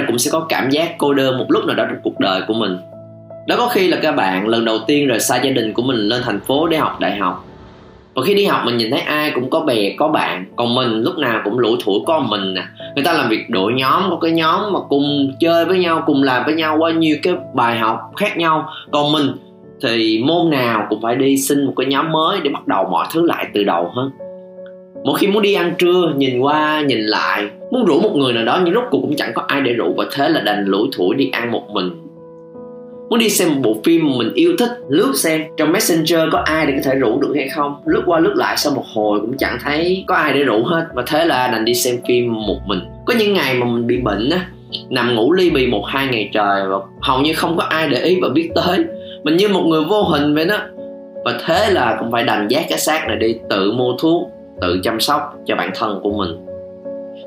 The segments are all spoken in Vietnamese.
rồi cũng sẽ có cảm giác cô đơn một lúc nào đó trong cuộc đời của mình. Đó có khi là các bạn lần đầu tiên rời xa gia đình của mình lên thành phố để học đại học. Và khi đi học, mình nhìn thấy ai cũng có bè, có bạn. Còn mình lúc nào cũng lủi thủi có mình nè người ta làm việc đội nhóm, có cái nhóm mà cùng chơi với nhau, cùng làm với nhau qua nhiều cái bài học khác nhau. Còn mình thì môn nào cũng phải đi xin một cái nhóm mới để bắt đầu mọi thứ lại từ đầu hơn mỗi khi muốn đi ăn trưa, nhìn qua, nhìn lại, muốn rủ một người nào đó, nhưng rốt cuộc cũng chẳng có ai để rủ và thế là đành lủi thủi đi ăn một mình. Muốn đi xem một bộ phim mình yêu thích, lướt xem trong messenger có ai để có thể rủ được hay không. Lướt qua lướt lại sau một hồi cũng chẳng thấy có ai để rủ hết, và thế là đành đi xem phim một mình. Có những ngày mà mình bị bệnh á, nằm ngủ ly bì một hai ngày trời và hầu như không có ai để ý và biết tới. Mình như một người vô hình vậy đó. Và thế là cũng phải đành giác cái xác này đi tự mua thuốc tự chăm sóc cho bản thân của mình.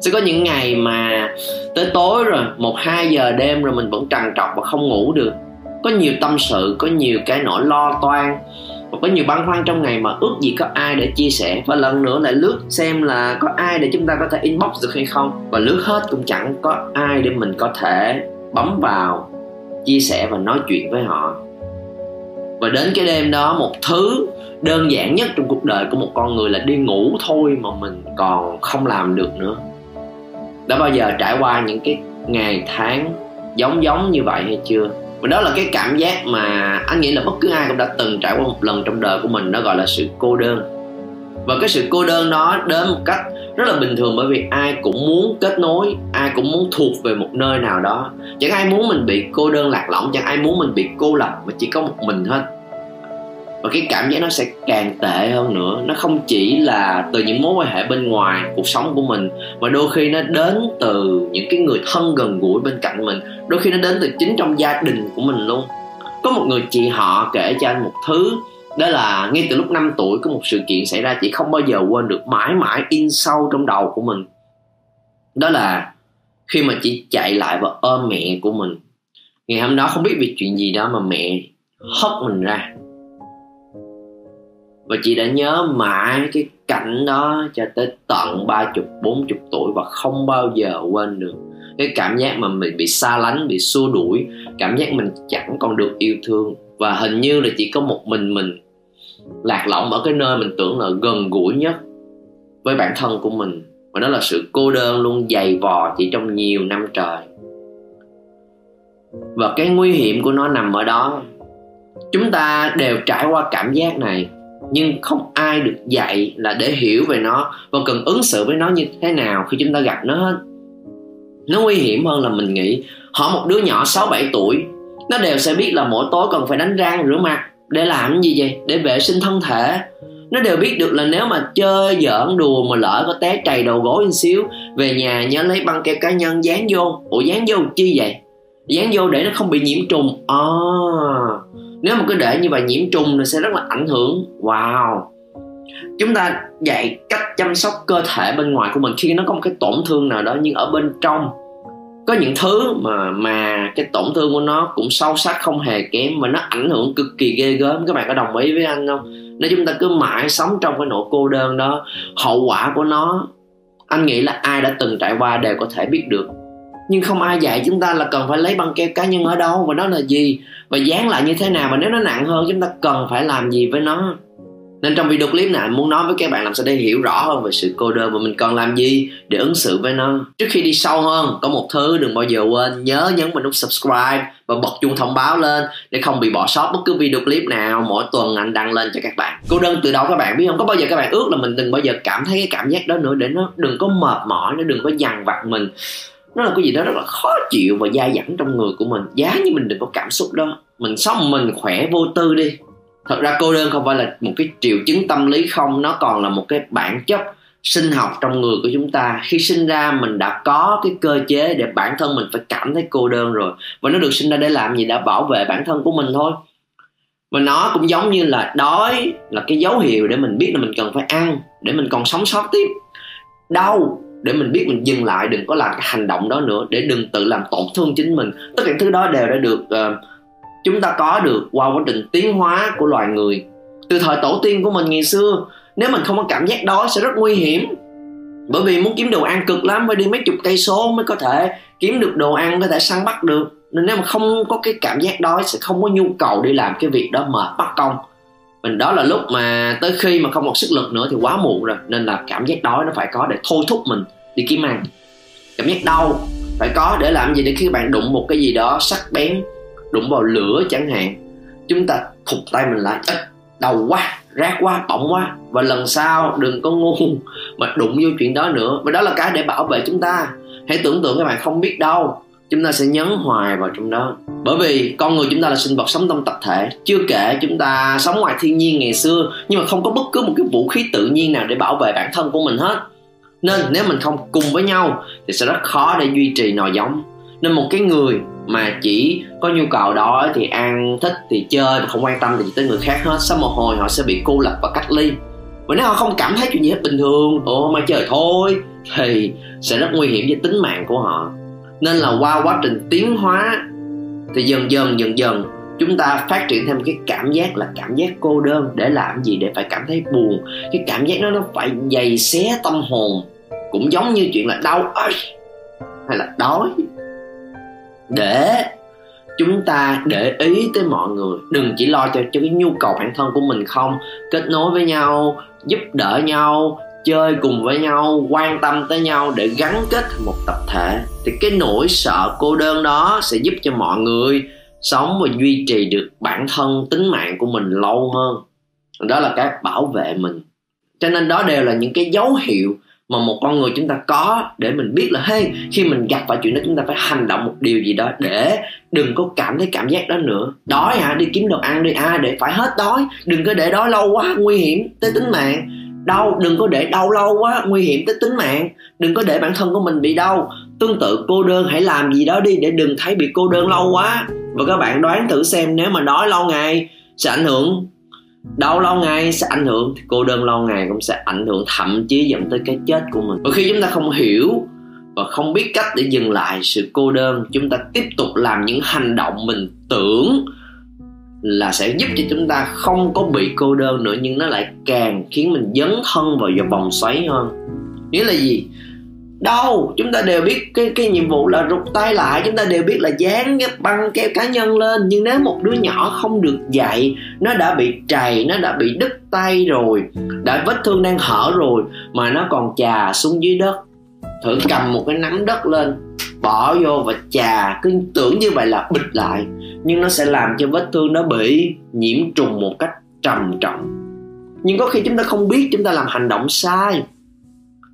Sẽ có những ngày mà tới tối rồi, một, hai giờ đêm rồi mình vẫn trằn trọc và không ngủ được. Có nhiều tâm sự, có nhiều cái nỗi lo toan, và có nhiều băn khoăn trong ngày mà ước gì có ai để chia sẻ. Và lần nữa lại lướt xem là có ai để chúng ta có thể inbox được hay không. Và lướt hết cũng chẳng có ai để mình có thể bấm vào, chia sẻ và nói chuyện với họ và đến cái đêm đó, một thứ đơn giản nhất trong cuộc đời của một con người là đi ngủ thôi mà mình còn không làm được nữa. Đã bao giờ trải qua những cái ngày tháng giống giống như vậy hay chưa? Và đó là cái cảm giác mà anh nghĩ là bất cứ ai cũng đã từng trải qua một lần trong đời của mình, nó gọi là sự cô đơn và cái sự cô đơn đó đến một cách rất là bình thường bởi vì ai cũng muốn kết nối, ai cũng muốn thuộc về một nơi nào đó. Chẳng ai muốn mình bị cô đơn lạc lõng, chẳng ai muốn mình bị cô lập, mà chỉ có một mình hết và cái cảm giác nó sẽ càng tệ hơn nữa. Nó không chỉ là từ những mối quan hệ bên ngoài, cuộc sống của mình, mà đôi khi nó đến từ những cái người thân gần gũi bên cạnh mình. Đôi khi nó đến từ chính trong gia đình của mình luôn. Có một người chị họ kể cho anh một thứ đó là ngay từ lúc 5 tuổi có một sự kiện xảy ra, chị không bao giờ quên được mãi mãi in sâu trong đầu của mình. Đó là khi mà chị chạy lại và ôm mẹ của mình. Ngày hôm đó không biết vì chuyện gì đó mà mẹ hất mình ra. Và chị đã nhớ mãi cái cảnh đó cho tới tận ba chục, bốn chục tuổi và không bao giờ quên được. Cái cảm giác mà mình bị xa lánh, bị xua đuổi, cảm giác mình chẳng còn được yêu thương. Và hình như là chỉ có một mình mình lạc lõng ở cái nơi mình tưởng là gần gũi nhất với bản thân của mình. Và đó là sự cô đơn luôn dày vò chỉ trong nhiều năm trời. Và cái nguy hiểm của nó nằm ở đó. Chúng ta đều trải qua cảm giác này, nhưng không ai được dạy là để hiểu về nó và cần ứng xử với nó như thế nào khi chúng ta gặp nó hết. Nó nguy hiểm hơn là mình nghĩ. Họ một đứa nhỏ 6 7 tuổi, nó đều sẽ biết là mỗi tối cần phải đánh răng rửa mặt để làm gì vậy? Để vệ sinh thân thể. Nó đều biết được là nếu mà chơi giỡn đùa mà lỡ có té trầy đầu gối một xíu về nhà nhớ lấy băng keo cá nhân dán vô. Ủa dán vô chi vậy? Dán vô để nó không bị nhiễm trùng. À, nếu mà cứ để như vậy nhiễm trùng nó sẽ rất là ảnh hưởng. Wow. Chúng ta dạy cách chăm sóc cơ thể bên ngoài của mình. Khi nó có một cái tổn thương nào đó nhưng ở bên trong có những thứ mà mà cái tổn thương của nó cũng sâu sắc, không hề kém mà nó ảnh hưởng cực kỳ ghê gớm. Các bạn có đồng ý với anh không? Nếu chúng ta cứ mãi sống trong cái nỗi cô đơn đó, hậu quả của nó, anh nghĩ là ai đã từng trải qua đều có thể biết được. Nhưng không ai dạy chúng ta là cần phải lấy băng keo cá nhân ở đâu và nó là gì và dán lại như thế nào. Và nếu nó nặng hơn, chúng ta cần phải làm gì với nó? Nên trong video clip này muốn nói với các bạn làm sao để hiểu rõ hơn về sự cô đơn và mình cần làm gì để ứng xử với nó. Trước khi đi sâu hơn, có một thứ đừng bao giờ quên, nhớ nhấn vào nút subscribe và bật chuông thông báo lên để không bị bỏ sót bất cứ video clip nào mỗi tuần anh đăng lên cho các bạn. Cô đơn từ đâu các bạn biết không? Có bao giờ các bạn ước là mình đừng bao giờ cảm thấy cái cảm giác đó nữa để nó đừng có mệt mỏi, nó đừng có dằn vặt mình. Nó là cái gì đó rất là khó chịu và dai dẳng trong người của mình, giá như mình đừng có cảm xúc đó. Mình sống mình khỏe vô tư đi thật ra cô đơn không phải là một cái triệu chứng tâm lý không nó còn là một cái bản chất sinh học trong người của chúng ta. Khi sinh ra mình đã có cái cơ chế để bản thân mình phải cảm thấy cô đơn rồi và nó được sinh ra để làm gì? Đã bảo vệ bản thân của mình thôi. Và nó cũng giống như là đói là cái dấu hiệu để mình biết là mình cần phải ăn để mình còn sống sót tiếp. Đau để mình biết mình dừng lại đừng có làm cái hành động đó nữa để đừng tự làm tổn thương chính mình. Tất cả những thứ đó đều đã được uh, chúng ta có được qua quá trình tiến hóa của loài người. Từ thời tổ tiên của mình ngày xưa, nếu mình không có cảm giác đói sẽ rất nguy hiểm. Bởi vì muốn kiếm đồ ăn cực lắm, phải đi mấy chục cây số mới có thể kiếm được đồ ăn, có thể săn bắt được. Nên nếu mà không có cái cảm giác đói sẽ không có nhu cầu đi làm cái việc đó mệt bắt công. Mình đó là lúc mà tới khi mà không còn sức lực nữa thì quá muộn rồi. Nên là cảm giác đói nó phải có để thôi thúc mình đi kiếm ăn. Cảm giác đau phải có để làm gì để khi bạn đụng một cái gì đó sắc bén đụng vào lửa chẳng hạn. Chúng ta thụt tay mình lại ít đau quá rác quá, bỏng quá. Và lần sau đừng có ngu mà đụng vô chuyện đó nữa. Và đó là cái để bảo vệ chúng ta. Hãy tưởng tượng các bạn không biết đâu, chúng ta sẽ nhấn hoài vào trong đó. Bởi vì con người chúng ta là sinh vật sống trong tập thể. Chưa kể chúng ta sống ngoài thiên nhiên ngày xưa, nhưng mà không có bất cứ một cái vũ khí tự nhiên nào để bảo vệ bản thân của mình hết. Nên nếu mình không cùng với nhau thì sẽ rất khó để duy trì nòi giống nên một cái người mà chỉ có nhu cầu đó thì ăn, thích thì chơi và không quan tâm gì tới người khác hết. Sau một hồi họ sẽ bị cô lập và cách ly. Và nếu họ không cảm thấy chuyện gì hết bình thường, ồ, mà trời thôi, thì sẽ rất nguy hiểm với tính mạng của họ. Nên là qua quá trình tiến hóa, thì dần dần dần dần, chúng ta phát triển thêm cái cảm giác là cảm giác cô đơn. Để làm gì? Để phải cảm thấy buồn. Cái cảm giác đó nó phải dày xé tâm hồn. Cũng giống như chuyện là đau ơi hay là đói để chúng ta để ý tới mọi người. Đừng chỉ lo cho cho cái nhu cầu bản thân của mình không. Kết nối với nhau, giúp đỡ nhau, chơi cùng với nhau, quan tâm tới nhau để gắn kết thành một tập thể. Thì cái nỗi sợ cô đơn đó sẽ giúp cho mọi người sống và duy trì được bản thân tính mạng của mình lâu hơn. Đó là cái bảo vệ mình. Cho nên đó đều là những cái dấu hiệu mà một con người chúng ta có để mình biết là, hey, khi mình gặp phải chuyện đó chúng ta phải hành động một điều gì đó để đừng có cảm thấy cảm giác đó nữa. Đói hả? Đi kiếm đồ ăn đi. À để phải hết đói. Đừng có để đói lâu quá, nguy hiểm tới tính mạng. Đau, đừng có để đau lâu quá, nguy hiểm tới tính mạng. Đừng có để bản thân của mình bị đau. Tương tự, cô đơn hãy làm gì đó đi để đừng thấy bị cô đơn lâu quá. Và các bạn đoán thử xem nếu mà đói lâu ngày sẽ ảnh hưởng đau lâu ngày sẽ ảnh hưởng thì cô đơn lâu ngày cũng sẽ ảnh hưởng, thậm chí dẫn tới cái chết của mình. Và khi chúng ta không hiểu và không biết cách để dừng lại sự cô đơn, chúng ta tiếp tục làm những hành động mình tưởng là sẽ giúp cho chúng ta không có bị cô đơn nữa, nhưng nó lại càng khiến mình dấn thân vào vào vòng xoáy hơn. Nghĩa là gì? Đâu? Chúng ta đều biết cái cái nhiệm vụ là rụt tay lại, chúng ta đều biết là dán cái băng keo cá nhân lên. Nhưng nếu một đứa nhỏ không được dạy, nó đã bị trầy, nó đã bị đứt tay rồi, đã vết thương đang hở rồi, mà nó còn chà xuống dưới đất, thử cầm một cái nắm đất lên, bỏ vô và chà. Cứ tưởng như vậy là bịch lại, nhưng nó sẽ làm cho vết thương nó bị nhiễm trùng một cách trầm trọng. Nhưng có khi chúng ta không biết chúng ta làm hành động sai.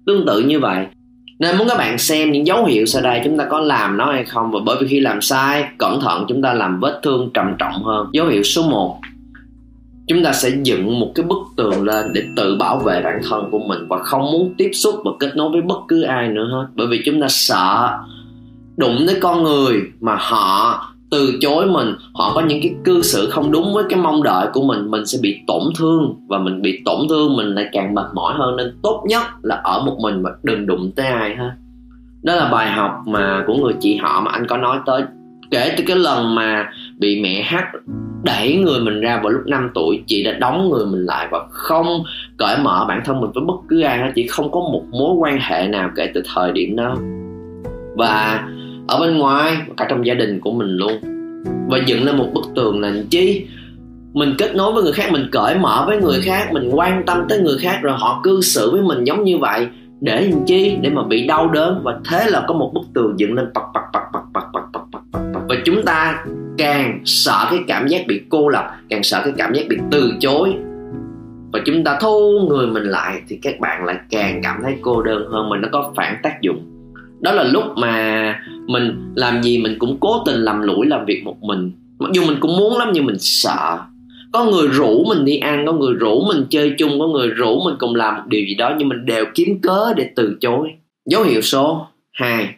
Tương tự như vậy nên muốn các bạn xem những dấu hiệu sau đây chúng ta có làm nó hay không. Và bởi vì khi làm sai, cẩn thận chúng ta làm vết thương trầm trọng hơn. Dấu hiệu số 1 chúng ta sẽ dựng một cái bức tường lên để tự bảo vệ bản thân của mình và không muốn tiếp xúc và kết nối với bất cứ ai nữa hết. Bởi vì chúng ta sợ đụng tới con người mà họ từ chối mình. Họ có những cái cư xử không đúng với cái mong đợi của mình. Mình sẽ bị tổn thương và mình bị tổn thương mình lại càng mệt mỏi hơn. Nên tốt nhất là ở một mình mà đừng đụng tới ai ha. Đó là bài học mà của người chị họ mà anh có nói tới. Kể từ cái lần mà bị mẹ hát đẩy người mình ra vào lúc 5 tuổi, chị đã đóng người mình lại và không cởi mở bản thân mình với bất cứ ai hết. Chị không có một mối quan hệ nào kể từ thời điểm đó. Và ở bên ngoài và cả trong gia đình của mình luôn. Và dựng lên một bức tường là chi? Mình kết nối với người khác, mình cởi mở với người khác, mình quan tâm tới người khác, rồi họ cư xử với mình giống như vậy. Để làm chi? Để mà bị đau đớn. Và thế là có một bức tường dựng lên bật bật bật bật bật bật bật bật bật và chúng ta càng sợ cái cảm giác bị cô lập, càng sợ cái cảm giác bị từ chối. Và chúng ta thu người mình lại, thì các bạn lại càng cảm thấy cô đơn hơn. Mình nó có phản tác dụng đó là lúc mà mình làm gì mình cũng cố tình làm lũi làm việc một mình. Mặc dù mình cũng muốn lắm nhưng mình sợ. Có người rủ mình đi ăn, có người rủ mình chơi chung, có người rủ mình cùng làm một điều gì đó nhưng mình đều kiếm cớ để từ chối. Dấu hiệu số 2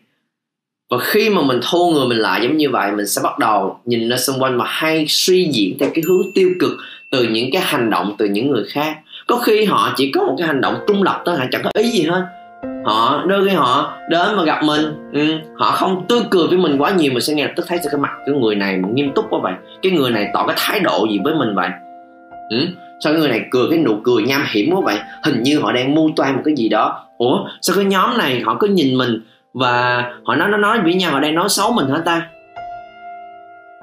và khi mà mình thu người mình lại giống như vậy, mình sẽ bắt đầu nhìn ra xung quanh mà hay suy diễn theo cái hướng tiêu cực từ những cái hành động từ những người khác. Có khi họ chỉ có một cái hành động trung lập thôi, họ chẳng có ý gì hết họ đôi khi họ đến mà gặp mình ừ, họ không tươi cười với mình quá nhiều mình sẽ nghe tức thấy cái mặt cái người này mà nghiêm túc quá vậy cái người này tỏ cái thái độ gì với mình vậy? Ừ? sao người này cười cái nụ cười nham hiểm quá vậy? Hình như họ đang mưu toan một cái gì đó. Ủa sao cái nhóm này họ cứ nhìn mình và họ nói nó nói với nhau họ đang nói xấu mình hả ta?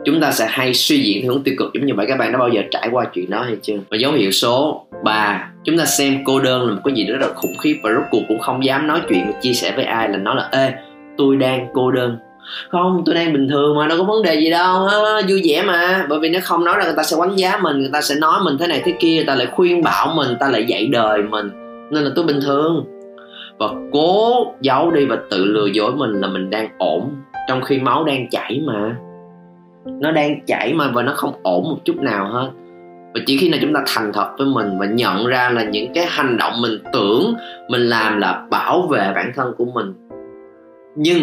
Chúng ta sẽ hay suy diễn theo hướng tiêu cực, giống như vậy. Các bạn đã bao giờ trải qua chuyện đó hay chưa? Và dấu hiệu số 3 chúng ta xem cô đơn là một cái gì đó rất là khủng khiếp và rốt cuộc cũng không dám nói chuyện và chia sẻ với ai là nói là, ê, tôi đang cô đơn. Không, tôi đang bình thường mà, đâu có vấn đề gì đâu. Ha, vui vẻ mà. Bởi vì nếu không nói ra người ta sẽ đánh giá mình, người ta sẽ nói mình thế này thế kia, người ta lại khuyên bảo mình, người ta lại dạy đời mình. Nên là tôi bình thường. Và cố giấu đi và tự lừa dối mình là mình đang ổn, trong khi máu đang chảy mà nó đang chảy mà và nó không ổn một chút nào hết. Và chỉ khi nào chúng ta thành thật với mình và nhận ra là những cái hành động mình tưởng mình làm là bảo vệ bản thân của mình. Nhưng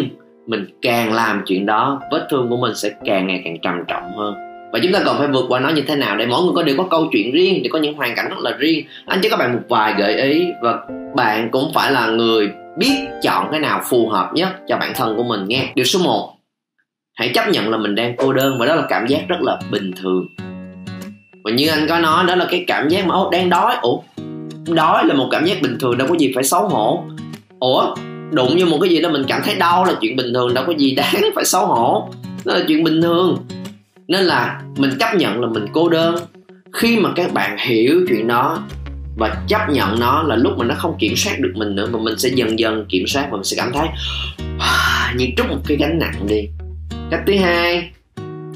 mình càng làm chuyện đó, vết thương của mình sẽ càng ngày càng trầm trọng hơn. Và chúng ta còn phải vượt qua nó như thế nào để mỗi người có đều có câu chuyện riêng, để có những hoàn cảnh rất là riêng. Anh cho các bạn một vài gợi ý và bạn cũng phải là người biết chọn cái nào phù hợp nhất cho bản thân của mình nghe. Điều số 1 hãy chấp nhận là mình đang cô đơn và đó là cảm giác rất là bình thường. Và như anh có nói, đó là cái cảm giác mà ô đang đói. Ủa, đói là một cảm giác bình thường, đâu có gì phải xấu hổ. Ủa, đụng như một cái gì đó mình cảm thấy đau là chuyện bình thường, đâu có gì đáng phải xấu hổ. Nó là chuyện bình thường. Nên là mình chấp nhận là mình cô đơn. Khi mà các bạn hiểu chuyện đó và chấp nhận nó là lúc mà nó không kiểm soát được mình nữa, mà mình sẽ dần dần kiểm soát và mình sẽ cảm thấy, như trút một cái gánh nặng đi cách thứ hai,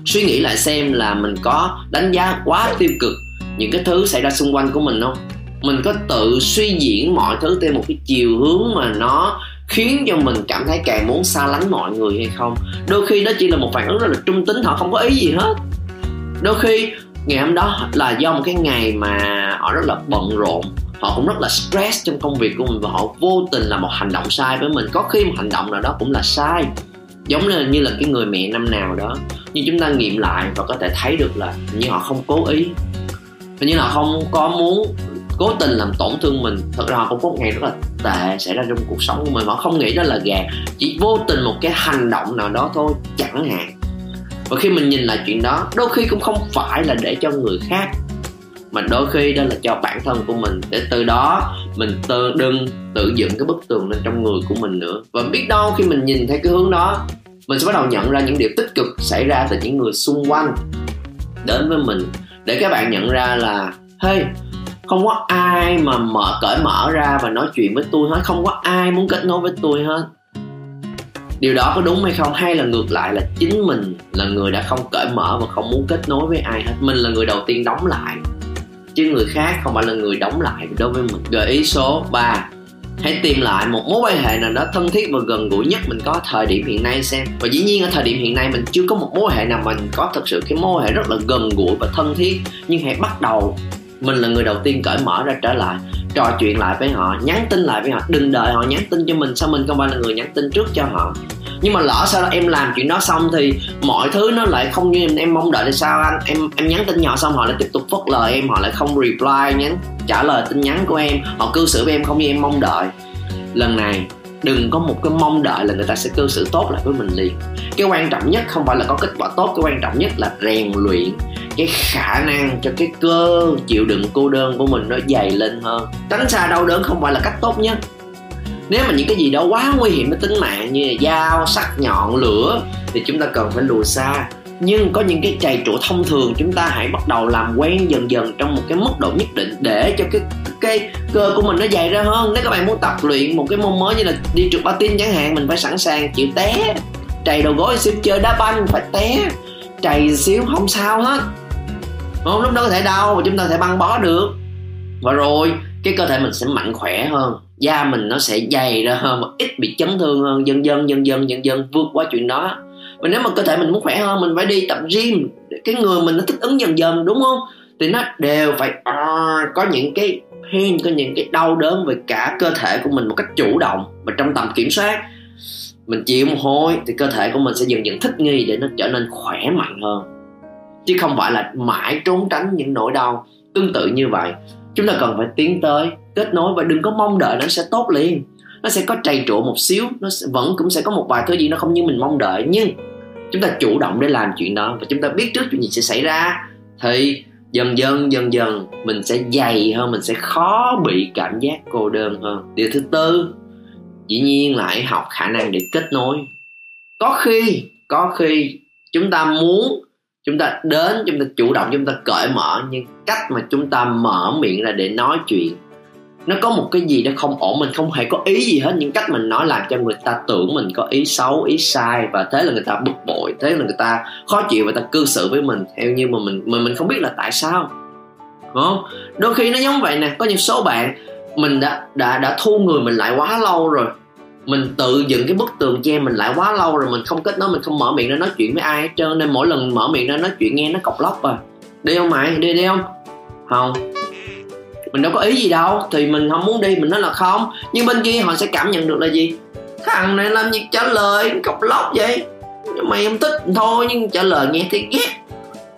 suy nghĩ lại xem là mình có đánh giá quá tiêu cực những cái thứ xảy ra xung quanh của mình không? Mình có tự suy diễn mọi thứ theo một cái chiều hướng mà nó khiến cho mình cảm thấy càng muốn xa lánh mọi người hay không? Đôi khi đó chỉ là một phản ứng rất là trung tính, họ không có ý gì hết. Đôi khi, ngày hôm đó là do một cái ngày mà họ rất là bận rộn, họ cũng rất là stress trong công việc của mình và họ vô tình là một hành động sai với mình. Có khi một hành động nào đó cũng là sai giống như, như là cái người mẹ năm nào đó. Nhưng chúng ta nghiệm lại và có thể thấy được là như họ không cố ý. Hình như là không có muốn cố tình làm tổn thương mình. Thật ra họ cũng có một ngày rất là tệ xảy ra trong cuộc sống của mình. Họ không nghĩ đó là gạt chỉ vô tình một cái hành động nào đó thôi chẳng hạn. Và khi mình nhìn lại chuyện đó đôi khi cũng không phải là để cho người khác mà đôi khi đó là cho bản thân của mình. Để từ đó mình tự đừng tự dựng cái bức tường lên trong người của mình nữa. Và biết đâu khi mình nhìn theo cái hướng đó mình sẽ bắt đầu nhận ra những điều tích cực xảy ra từ những người xung quanh đến với mình. Để các bạn nhận ra là, hey, không có ai mà mở, cởi mở ra và nói chuyện với tôi hết. Không có ai muốn kết nối với tôi hết. Điều đó có đúng hay không? Hay là ngược lại là chính mình là người đã không cởi mở và không muốn kết nối với ai hết? Mình là người đầu tiên đóng lại chứ người khác không phải là người đóng lại đối với mình. Gợi ý số 3 hãy tìm lại một mối quan hệ nào đó thân thiết và gần gũi nhất mình có thời điểm hiện nay xem. Và dĩ nhiên ở thời điểm hiện nay mình chưa có một mối quan hệ nào mình có thực sự cái mối quan hệ rất là gần gũi và thân thiết. Nhưng hãy bắt đầu. Mình là người đầu tiên cởi mở ra trở lại trò chuyện lại với họ, nhắn tin lại với họ, đừng đợi họ nhắn tin cho mình, sao mình không phải là người nhắn tin trước cho họ. Nhưng mà lỡ sau đó em làm chuyện đó xong thì mọi thứ nó lại không như em mong đợi thì sao anh? Em em nhắn tin nhỏ xong họ lại tiếp tục phớt lời em, họ lại không reply, nhắn, trả lời tin nhắn của em, họ cư xử với em không như em mong đợi. Lần này đừng có một cái mong đợi là người ta sẽ cư xử tốt lại với mình liền cái quan trọng nhất không phải là có kết quả tốt, cái quan trọng nhất là rèn luyện cái khả năng cho cái cơ chịu đựng cô đơn của mình nó dày lên hơn. Tránh xa đau đớn không phải là cách tốt nhất. Nếu mà những cái gì đó quá nguy hiểm đến tính mạng như là dao sắc nhọn, lửa thì chúng ta cần phải lùi xa nhưng có những cái chày trụ thông thường, chúng ta hãy bắt đầu làm quen dần dần trong một cái mức độ nhất định để cho cái cái cơ của mình nó dày ra hơn nếu các bạn muốn tập luyện một cái môn mới như là đi trượt patin chẳng hạn, mình phải sẵn sàng chịu té. Trầy đầu gối xíu chơi đá banh phải té. Trầy xíu không sao hết. Không? Lúc đó có thể đau, mà chúng ta có thể băng bó được. Và rồi, cái cơ thể mình sẽ mạnh khỏe hơn. Da mình nó sẽ dày ra hơn và ít bị chấn thương hơn. Dần dần dần dần dần dần vượt qua chuyện đó và nếu mà cơ thể mình muốn khỏe hơn mình phải đi tập gym cái người mình nó thích ứng dần dần đúng không? Thì nó đều phải à, có những cái pain có những cái đau đớn về cả cơ thể của mình một cách chủ động và trong tầm kiểm soát. Mình chịu một hồi thì cơ thể của mình sẽ dần dần thích nghi để nó trở nên khỏe mạnh hơn. Chứ không phải là mãi trốn tránh những nỗi đau. Tương tự như vậy chúng ta cần phải tiến tới kết nối và đừng có mong đợi nó sẽ tốt liền. Nó sẽ có trầy trụa một xíu nó sẽ, vẫn cũng sẽ có một vài thứ gì nó không như mình mong đợi nhưng chúng ta chủ động để làm chuyện đó và chúng ta biết trước chuyện gì sẽ xảy ra. Thì dần dần dần dần mình sẽ dày hơn, mình sẽ khó bị cảm giác cô đơn hơn. Điều thứ tư, dĩ nhiên là hãy học khả năng để kết nối. Có khi có khi chúng ta muốn chúng ta đến, chúng ta chủ động, chúng ta cởi mở, nhưng cách mà chúng ta mở miệng ra để nói chuyện nó có một cái gì đó không ổn, mình không hề có ý gì hết. Những cách mình nói làm cho người ta tưởng mình có ý xấu, ý sai, và thế là người ta bực bội, thế là người ta khó chịu và ta cư xử với mình theo như mà mình mình mình không biết là tại sao. Đúng không? Đôi khi nó giống vậy nè, có những số bạn, mình đã đã đã thu người mình lại quá lâu rồi. Mình tự dựng cái bức tường che mình lại quá lâu rồi, mình không kết nối, mình không mở miệng ra nói chuyện với ai hết trơn, nên mỗi lần mở miệng ra nói chuyện nghe nó cọc lóc à. Đi không mày? Đi đi không? Không mình đâu có ý gì đâu thì mình không muốn đi mình nói là không. Nhưng bên kia họ sẽ cảm nhận được là gì? Thằng này làm gì trả lời cọc lóc vậy. Mày không thích thôi nhưng trả lời nghe thì ghét.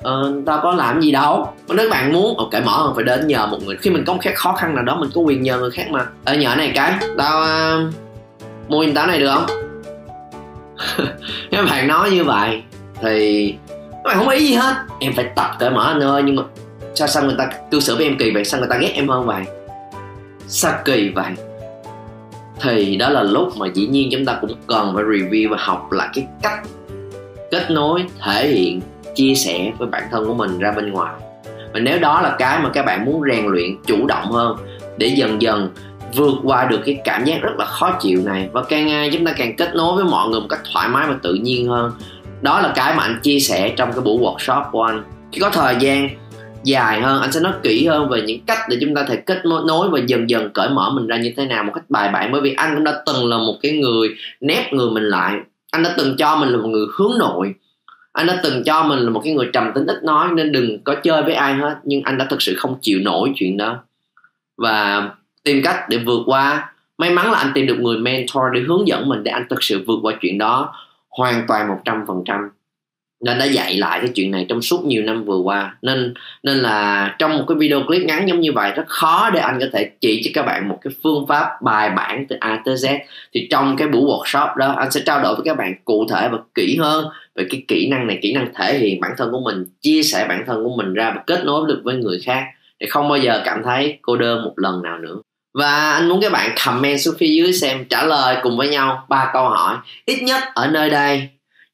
Ờ, tao có làm gì đâu. Nếu bạn muốn ok mở phải đến nhờ một người. Khi mình có một cái khó khăn nào đó mình có quyền nhờ người khác mà. Ở nhờ này cái tao uh, mua giùm tao này được không? Nếu bạn nói như vậy thì các bạn không ý gì hết. Em phải tập cởi mở anh ơi nhưng mà sao sao người ta cư xử với em kỳ vậy, sao người ta ghét em hơn vậy? Sao kỳ vậy? Thì đó là lúc mà dĩ nhiên chúng ta cũng cần phải review và học lại cái cách kết nối, thể hiện, chia sẻ với bản thân của mình ra bên ngoài. Và nếu đó là cái mà các bạn muốn rèn luyện chủ động hơn, để dần dần vượt qua được cái cảm giác rất là khó chịu này, và càng ngày chúng ta càng kết nối với mọi người một cách thoải mái và tự nhiên hơn, đó là cái mà anh chia sẻ trong cái buổi workshop của anh. Khi có thời gian dài hơn, anh sẽ nói kỹ hơn về những cách để chúng ta thể kết nối và dần dần cởi mở mình ra như thế nào một cách bài bản. Bởi vì anh cũng đã từng là một cái người nép người mình lại. Anh đã từng cho mình là một người hướng nội. Anh đã từng cho mình là một cái người trầm tính ít nói, nên đừng có chơi với ai hết. Nhưng anh đã thực sự không chịu nổi chuyện đó. Và tìm cách để vượt qua. May mắn là anh tìm được người mentor để hướng dẫn mình để anh thực sự vượt qua chuyện đó hoàn toàn một trăm phần trăm nên đã dạy lại cái chuyện này trong suốt nhiều năm vừa qua. Nên nên là trong một cái video clip ngắn giống như vậy, rất khó để anh có thể chỉ cho các bạn một cái phương pháp bài bản từ A tới Z. Thì trong cái buổi workshop đó, anh sẽ trao đổi với các bạn cụ thể và kỹ hơn về cái kỹ năng này, kỹ năng thể hiện bản thân của mình, chia sẻ bản thân của mình ra và kết nối được với người khác để không bao giờ cảm thấy cô đơn một lần nào nữa. Và anh muốn các bạn comment xuống phía dưới xem trả lời cùng với nhau ba câu hỏi. Ít nhất ở nơi đây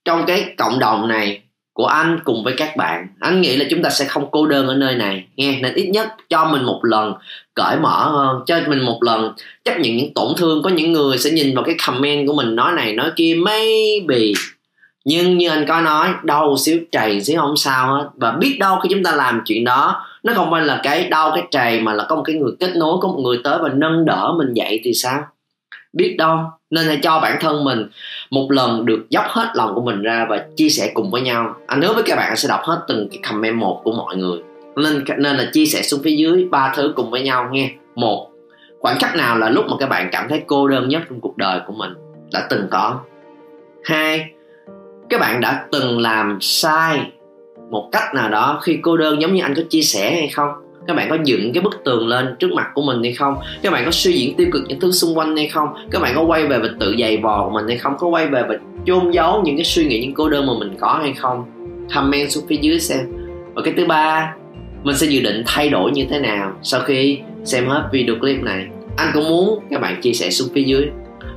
trong cái cộng đồng này của anh cùng với các bạn, anh nghĩ là chúng ta sẽ không cô đơn ở nơi này, nghe, nên ít nhất cho mình một lần cởi mở hơn, cho mình một lần. Chấp nhận những tổn thương, có những người sẽ nhìn vào cái comment của mình nói này, nói kia, maybe. Nhưng như anh có nói, đau xíu trầy xíu không sao hết. Và biết đâu khi chúng ta làm chuyện đó, nó không phải là cái đau, cái trầy, mà là có một cái người kết nối, có một người tới và nâng đỡ mình dậy thì sao? Biết đâu nên hãy cho bản thân mình một lần được dốc hết lòng của mình ra và chia sẻ cùng với nhau. Anh hứa với các bạn sẽ đọc hết từng cái comment một của mọi người. Nên nên là chia sẻ xuống phía dưới ba thứ cùng với nhau nghe. Một, khoảng khắc nào là lúc mà các bạn cảm thấy cô đơn nhất trong cuộc đời của mình? Đã từng có. Hai, các bạn đã từng làm sai một cách nào đó khi cô đơn giống như anh có chia sẻ hay không? Các bạn có dựng cái bức tường lên trước mặt của mình hay không? Các bạn có suy diễn tiêu cực những thứ xung quanh hay không? Các bạn có quay về và tự dày vò của mình hay không? Có quay về và chôn giấu những cái suy nghĩ, những cô đơn mà mình có hay không? Comment xuống phía dưới xem. Và cái thứ ba, mình sẽ dự định thay đổi như thế nào sau khi xem hết video clip này? Anh cũng muốn các bạn chia sẻ xuống phía dưới.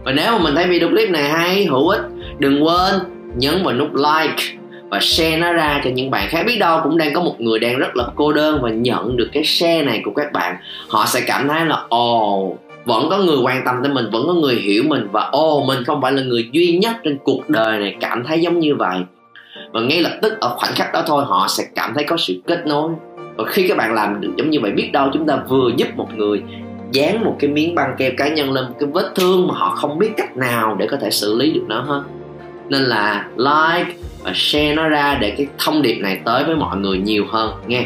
Và nếu mà mình thấy video clip này hay, hữu ích, đừng quên nhấn vào nút like và share nó ra cho những bạn khác. Biết đâu cũng đang có một người đang rất là cô đơn và nhận được cái share này của các bạn. Họ sẽ cảm thấy là ồ oh, vẫn có người quan tâm tới mình vẫn có người hiểu mình và ồ oh, mình không phải là người duy nhất trên cuộc đời này. Cảm thấy giống như vậy. Và ngay lập tức ở khoảnh khắc đó thôi họ sẽ cảm thấy có sự kết nối. Và khi các bạn làm được giống như vậy biết đâu chúng ta vừa giúp một người dán một cái miếng băng keo cá nhân lên một cái vết thương mà họ không biết cách nào để có thể xử lý được nó hơn nên là like và share nó ra để cái thông điệp này tới với mọi người nhiều hơn, nghe.